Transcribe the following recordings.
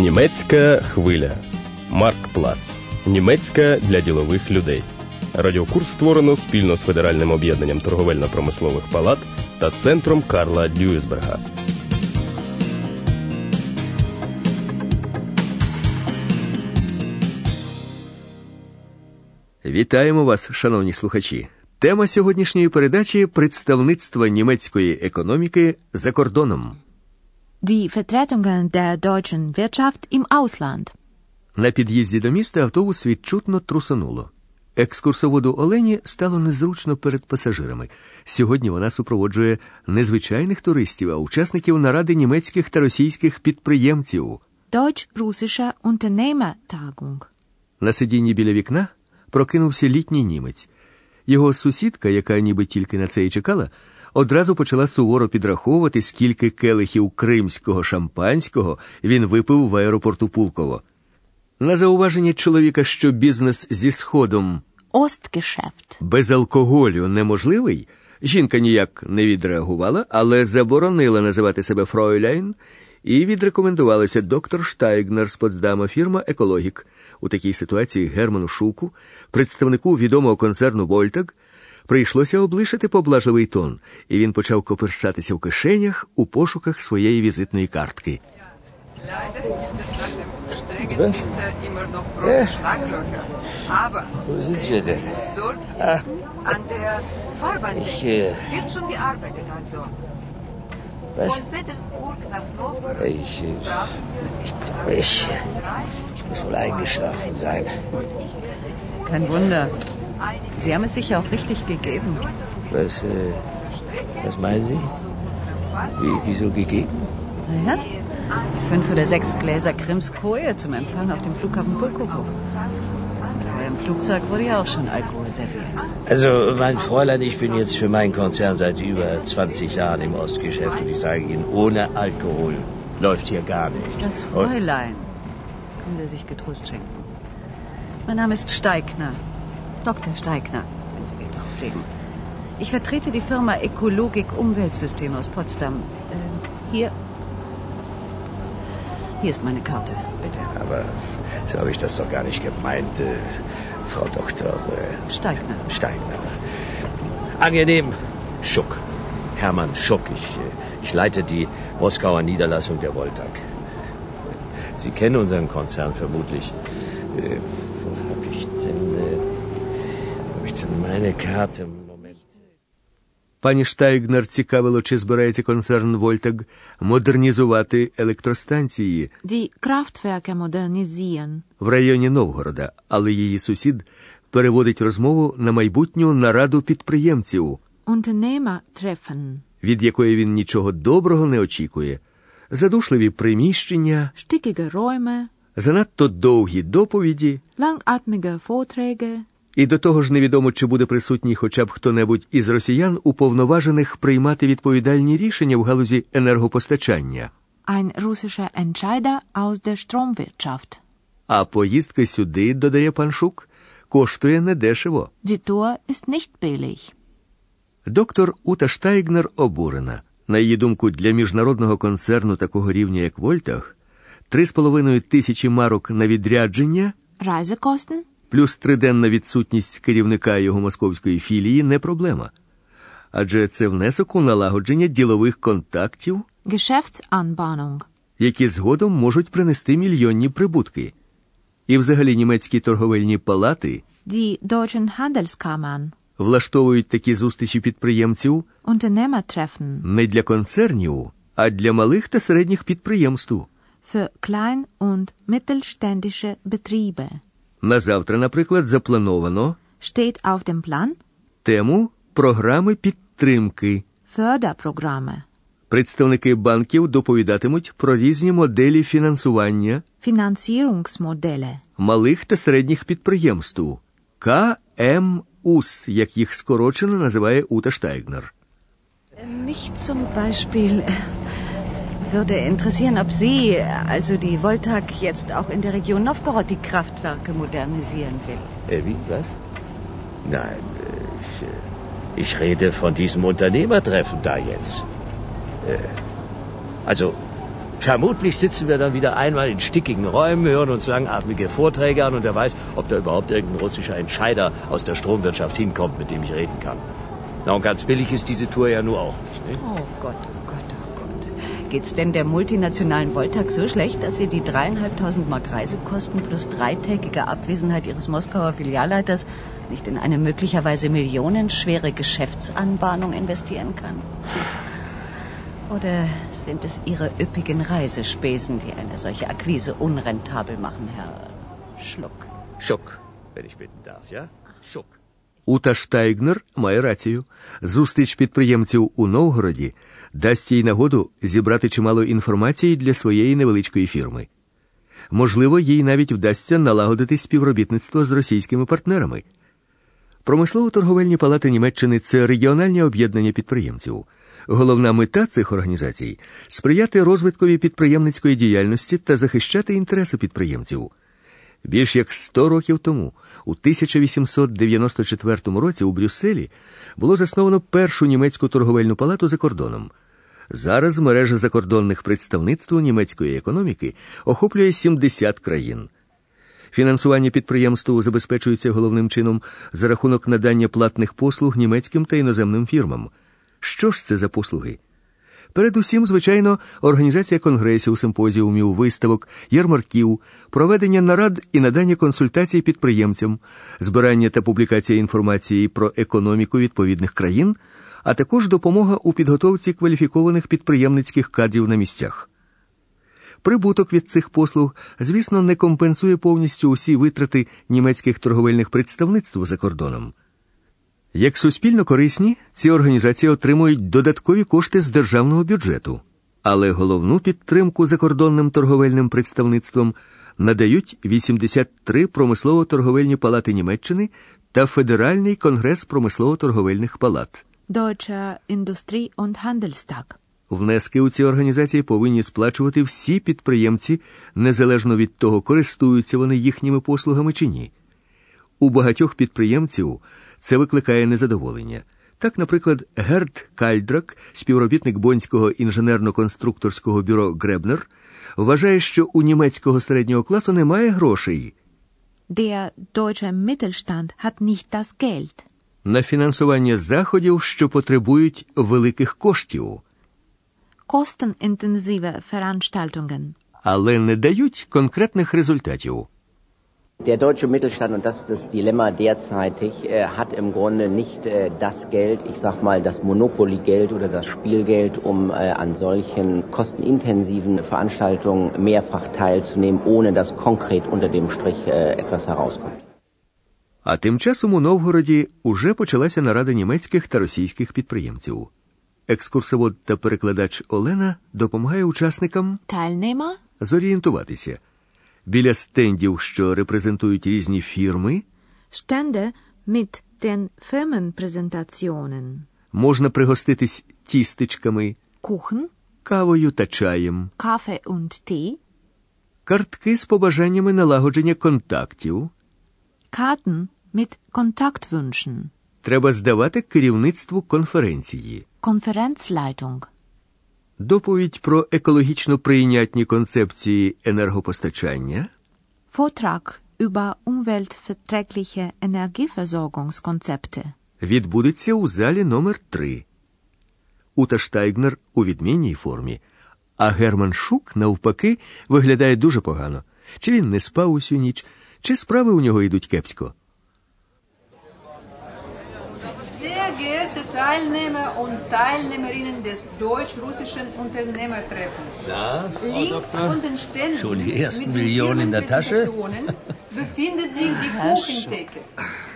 Німецька хвиля. Марк Плац. Німецька для ділових людей. Радіокурс створено спільно з Федеральним об'єднанням торговельно-промислових палат та центром Карла Дюйсберга. Вітаємо вас, шановні слухачі. Тема сьогоднішньої передачі представництво німецької економіки за кордоном. Die Vertretungen der deutschen Wirtschaft im Ausland. На під'їзді до міста автобус відчутно трусонуло. Екскурсоводу Олені стало незручно перед пасажирами. Сьогодні вона супроводжує не звичайних туристів, а учасників наради німецьких та російських підприємців. Deutsch-russische Unternehmertagung. На сидінні біля вікна прокинувся літній німець. Його сусідка, яка ніби тільки на це і чекала, одразу почала суворо підраховувати, скільки келихів кримського шампанського він випив в аеропорту Пулково. На зауваження чоловіка, що бізнес зі сходом Ostgeschäft. без алкоголю неможливий, жінка ніяк не відреагувала, але заборонила називати себе Фройляйн і відрекомендувалася доктор Штайгнер з Потсдама, фірма Екологік. У такій ситуації Герману Шуку, представнику відомого концерну Вольтаг, прийшлося облишити поблажливий тон, і він почав коперсатися в кишенях у пошуках своєї візитної картки. Äh. Was? Ich, äh, ich, ich muss wohl eingeschlafen sein. Kein Wunder. Sie haben es sich ja auch richtig gegeben. Was, äh, was meinen Sie? Wie, wieso gegeben? Naja, fünf oder sechs Gläser Krimskoje zum Empfang auf dem Flughafen Pulkowo. Aber im Flugzeug wurde ja auch schon Alkohol serviert. Also, mein Fräulein, ich bin jetzt für meinen Konzern seit über 20 Jahren im Ostgeschäft und ich sage Ihnen, ohne Alkohol läuft hier gar nichts. Das Fräulein. Können Sie sich getrost schenken. Mein Name ist Steigner. Dr. Steigner, wenn Sie Wert darauf legen. Ich vertrete die Firma Ökologik Umweltsysteme aus Potsdam. Ähm, hier. Hier ist meine Karte, bitte. Aber so habe ich das doch gar nicht gemeint, äh, Frau Dr. Äh, Steigner. Steiner. Angenehm, Schuck. Hermann Schuck. Ich, äh, ich leite die Moskauer Niederlassung der Voltag. Sie kennen unseren Konzern vermutlich. Meine Karte? Пані Штайгнер цікавило, чи збирається концерн Вольтаг модернізувати електростанції Die Kraftwerke modernisieren. в районі Новгорода, але її сусід переводить розмову на майбутню нараду підприємців, Unternehmertreffen. від якої він нічого доброго не очікує. Задушливі приміщення, Stickige Räume. занадто довгі доповіді, Langatmige Vorträge. І до того ж невідомо, чи буде присутній хоча б хто-небудь із росіян, уповноважених приймати відповідальні рішення в галузі енергопостачання. Ein russischer Entscheider aus der Stromwirtschaft. А поїздка сюди, додає пан Шук, коштує недешево. Die Tour ist nicht billig. Доктор Ута Штайгнер обурена. На її думку, для міжнародного концерну такого рівня, як Вольтах, 3,5 тисячі марок на відрядження Reisekosten? Плюс триденна відсутність керівника його московської філії не проблема. Адже це внесок у налагодження ділових контактів, які згодом можуть принести мільйонні прибутки. І взагалі німецькі торговельні палати Die deutschen Handelskammern. влаштовують такі зустрічі підприємців не для концернів, а для малих та середніх підприємств. Für klein- und mittelständische Betriebe. На завтра, наприклад, заплановано Steht auf dem Plan тему програми підтримки. Förderprogramme. Представники банків доповідатимуть про різні моделі фінансування Finanzierungsmodelle. малих та середніх підприємств КМУС, як їх скорочено називає Ута Штайгнер. Mich zum Beispiel würde interessieren, ob Sie, also die Voltag, jetzt auch in der Region Novgorod die Kraftwerke modernisieren will. Äh, wie, was? Nein, ich, äh, ich rede von diesem Unternehmertreffen da jetzt. Äh, also, Vermutlich sitzen wir dann wieder einmal in stickigen Räumen, hören uns langatmige Vorträge an und wer weiß, ob da überhaupt irgendein russischer Entscheider aus der Stromwirtschaft hinkommt, mit dem ich reden kann. Na und ganz billig ist diese Tour ja nur auch nicht. Ne? Oh Gott, oh Gott, oh Gott. Geht's denn der multinationalen Voltag so schlecht, dass Sie die dreieinhalbtausend Mark Reisekosten plus dreitägige Abwesenheit Ihres Moskauer Filialleiters nicht in eine möglicherweise millionenschwere Geschäftsanbahnung investieren kann? Oder sind es Ihre üppigen Reisespesen, die eine solche Akquise unrentabel machen, Herr Schluck? Schuck, wenn ich bitten darf, ja? Schuck. Ута Штайгнер має рацію. Зустріч підприємців у Новгороді дасть їй нагоду зібрати чимало інформації для своєї невеличкої фірми. Можливо, їй навіть вдасться налагодити співробітництво з російськими партнерами. Промислово-торговельні палати Німеччини це регіональні об'єднання підприємців. Головна мета цих організацій сприяти розвиткові підприємницької діяльності та захищати інтереси підприємців. Більш як 100 років тому, у 1894 році у Брюсселі було засновано першу німецьку торговельну палату за кордоном. Зараз мережа закордонних представництв німецької економіки охоплює 70 країн. Фінансування підприємству забезпечується головним чином за рахунок надання платних послуг німецьким та іноземним фірмам. Що ж це за послуги? Передусім, звичайно, організація конгресів, симпозіумів, виставок, ярмарків, проведення нарад і надання консультацій підприємцям, збирання та публікація інформації про економіку відповідних країн, а також допомога у підготовці кваліфікованих підприємницьких кадрів на місцях. Прибуток від цих послуг, звісно, не компенсує повністю усі витрати німецьких торговельних представництв за кордоном. Як суспільно корисні, ці організації отримують додаткові кошти з державного бюджету, але головну підтримку закордонним торговельним представництвом надають 83 промислово-торговельні палати Німеччини та Федеральний конгрес промислово-торговельних палат. Deutscher Industrie- und Handelstag. Внески у ці організації повинні сплачувати всі підприємці, незалежно від того, користуються вони їхніми послугами чи ні. У багатьох підприємців це викликає незадоволення. Так, наприклад, Герд Кальдрак, співробітник Бонського інженерно-конструкторського бюро Гребнер, вважає, що у німецького середнього класу немає грошей Der deutsche Mittelstand hat nicht das Geld. на фінансування заходів, що потребують великих коштів, Kostenintensive Veranstaltungen. але не дають конкретних результатів. Der deutsche Mittelstand, und das ist das Dilemma derzeitig, äh, hat im Grunde nicht äh, das Geld, ich sag mal das Monopoly-Geld oder das Spielgeld, um äh, an solchen kostenintensiven Veranstaltungen mehrfach teilzunehmen, ohne dass konkret unter dem Strich äh, etwas herauskommt. А тим часом у Новгороді уже почалася нарада німецьких та російських підприємців. Екскурсовод та перекладач Олена допомагає учасникам Teilnehmer? зорієнтуватися. Біля стендів, що репрезентують різні фірми, Stände mit den Firmenpräsentationen. можна пригоститись тістечками, Kuchen, кавою та чаєм, Kaffee und Tee, картки з побажаннями налагодження контактів. Karten mit Kontaktwünschen, Треба здавати керівництву конференції. Konferenzleitung, Доповідь про екологічно прийнятні концепції енергопостачання, Vortrag über umweltverträgliche Energieversorgungskonzepte. відбудеться у залі номер 3 Ута Штайгнер у відмінній формі, а Герман Шук, навпаки, виглядає дуже погано. Чи він не спав усю ніч, чи справи у нього йдуть кепсько. Sehr geehrte Teilnehmer und Teilnehmerinnen des deutsch-russischen Unternehmertreffens. Na, Frau Links Doktor? von den Ständen Schon die ersten mit den Millionen in der Tasche? Firmenpräsentationen befindet sich die Kuchentheke.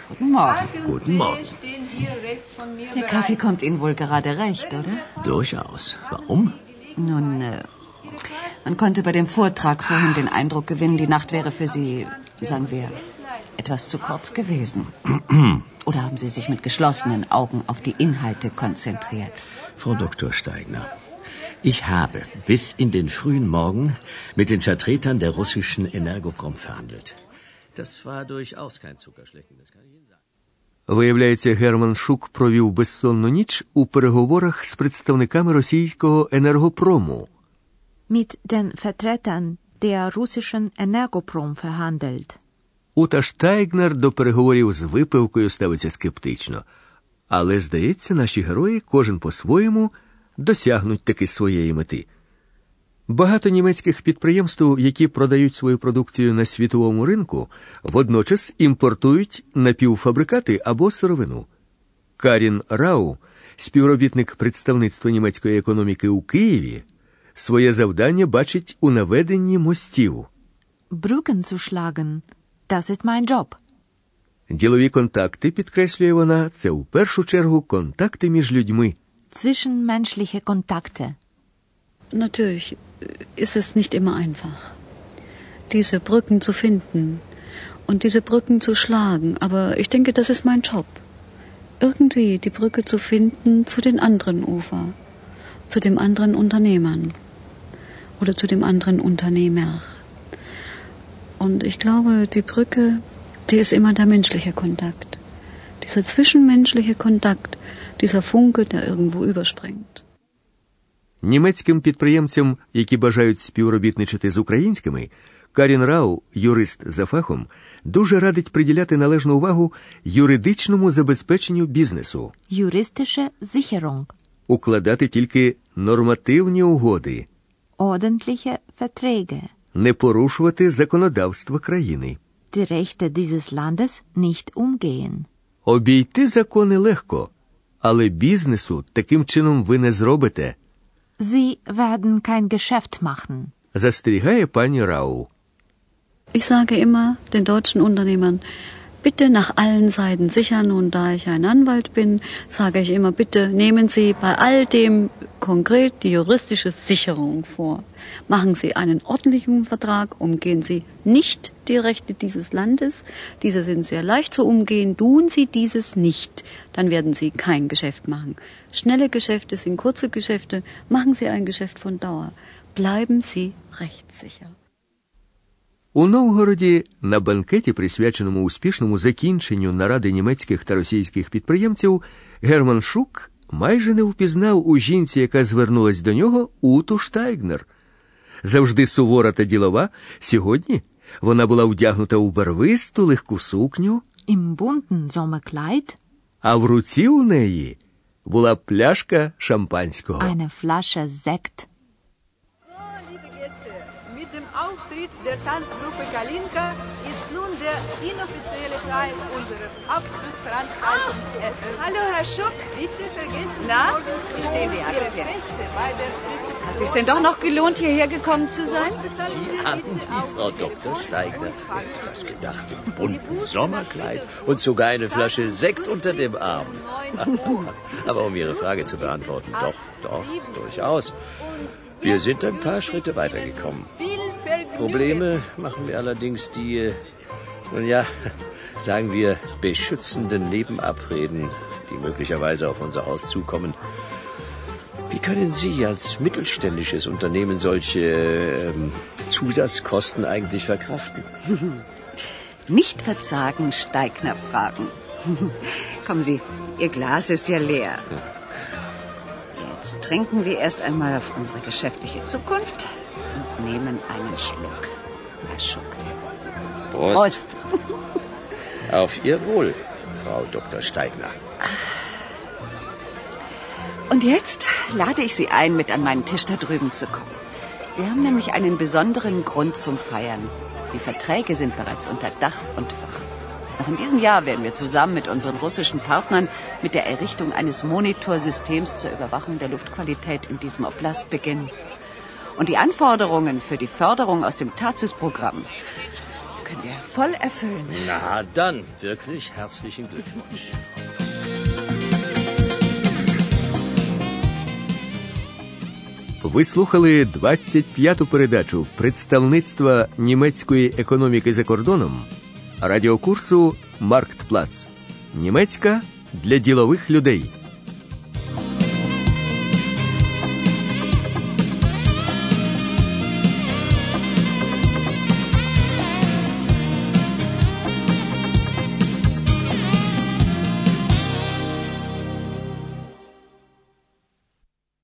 Guten Morgen. Kaffee und Guten Tee Morgen. stehen hier rechts von mir Der bereit. Kaffee kommt Ihnen wohl gerade recht, oder? Durchaus. Warum? Nun, äh, man konnte bei dem Vortrag vorhin den Eindruck gewinnen, die Nacht wäre für Sie, sagen wir, etwas zu kurz gewesen. Oder haben Sie sich mit geschlossenen Augen auf die Inhalte konzentriert? Frau Dr. Steigner, ich habe bis in den frühen Morgen mit den Vertretern der russischen Energoprom verhandelt. Das war durchaus kein Zuckerschlecken, das kann ich Ihnen sagen. Виявляється, Герман Шук провів безсонну ніч у переговорах з представниками російського енергопрому. mit den Vertretern der russischen Energoprom verhandelt. Ута Штайгнер до переговорів з випивкою ставиться скептично. Але, здається, наші герої, кожен по-своєму, досягнуть таки своєї мети. Багато німецьких підприємств, які продають свою продукцію на світовому ринку, водночас імпортують напівфабрикати або сировину. Карін Рау, співробітник представництва німецької економіки у Києві, своє завдання бачить у наведенні мостів. Brücken zu schlagen, das ist mein Job. Ділові контакти, підкреслює вона, це у першу чергу контакти між людьми. Zwischenmenschliche Kontakte. Natürlich ist es nicht immer einfach, diese Brücken zu finden und diese Brücken zu schlagen, aber ich denke, das ist mein Job. Irgendwie die Brücke zu finden zu den anderen Ufer, zu dem anderen Unternehmern Oder zu dem anderen Unternehmer. Und ich glaube, die Brücke, die ist immer der menschliche Kontakt. Dieser zwischenmenschliche Kontakt, dieser Funke, der irgendwo überspringt. Німецьким підприємцям, які бажають співробітничати з українськими, Карін Рау, юрист за фахом, дуже радить приділяти належну увагу юридичному забезпеченню бізнесу, Juristische Sicherung. укладати тільки нормативні угоди, Ordentliche Verträge. не порушувати законодавство країни. Die Rechte dieses Landes nicht umgehen. Обійти закони легко, але бізнесу таким чином ви не зробите, Sie werden kein Geschäft machen. застерігає пані Рау. Ich sage immer den deutschen Unternehmern, bitte nach allen Seiten sichern und da ich ein Anwalt bin, sage ich immer, bitte nehmen Sie bei all dem konkret die juristische Sicherung vor. Machen Sie einen ordentlichen Vertrag, umgehen Sie nicht die Rechte dieses Landes, diese sind sehr leicht zu umgehen, tun Sie dieses nicht, dann werden Sie kein Geschäft machen. Schnelle Geschäfte sind kurze Geschäfte, machen Sie ein Geschäft von Dauer. Bleiben Sie rechtssicher. У Новгороді на банкеті, присвяченому успішному закінченню наради німецьких та російських підприємців, Герман Шук майже не впізнав у жінці, яка звернулась до нього, Уту Штайгнер. Завжди сувора та ділова, сьогодні вона була вдягнута у барвисту легку сукню, Im bunten Sommerkleid а в руці у неї була пляшка шампанського. eine Flasche Sekt. Auftritt der Tanzgruppe Kalinka ist nun der inoffizielle Teil unserer Abschlussveranstaltung eröffnet. Hallo, Herr Schuck. Bitte vergessen Na, Sie morgen wie stehen die Aktien? Gäste bei der Hat sich denn doch noch gelohnt, hierher gekommen zu sein? An die Frau Dr. Steigner. Das gedacht im bunten Sommerkleid und sogar eine Flasche Sekt unter dem Arm. Aber um Ihre Frage zu beantworten, doch, doch, durchaus. Wir sind ein paar Schritte weitergekommen. Probleme machen wir allerdings die, äh, nun ja, sagen wir, beschützenden Nebenabreden, die möglicherweise auf unser Haus zukommen. Wie können Sie als mittelständisches Unternehmen solche ähm, Zusatzkosten eigentlich verkraften? Nicht verzagen, Steigner fragen. Kommen Sie, Ihr Glas ist ja leer. Jetzt trinken wir erst einmal auf unsere geschäftliche Zukunft nehmen einen Schluck. Herr Schuck. Prost. Auf Ihr Wohl, Frau Dr. Steigner. Und jetzt lade ich Sie ein, mit an meinen Tisch da drüben zu kommen. Wir haben nämlich einen besonderen Grund zum Feiern. Die Verträge sind bereits unter Dach und Fach. Noch in diesem Jahr werden wir zusammen mit unseren russischen Partnern mit der Errichtung eines Monitorsystems zur Überwachung der Luftqualität in diesem Oblast beginnen. Und die Anforderungen für die Förderung aus dem TAZIS-Programm können wir voll erfüllen. Na dann, wirklich herzlichen Glückwunsch. Ви слухали 25-ту передачу представництва німецької економіки за кордоном радіокурсу Марктплац. Німецька для ділових людей.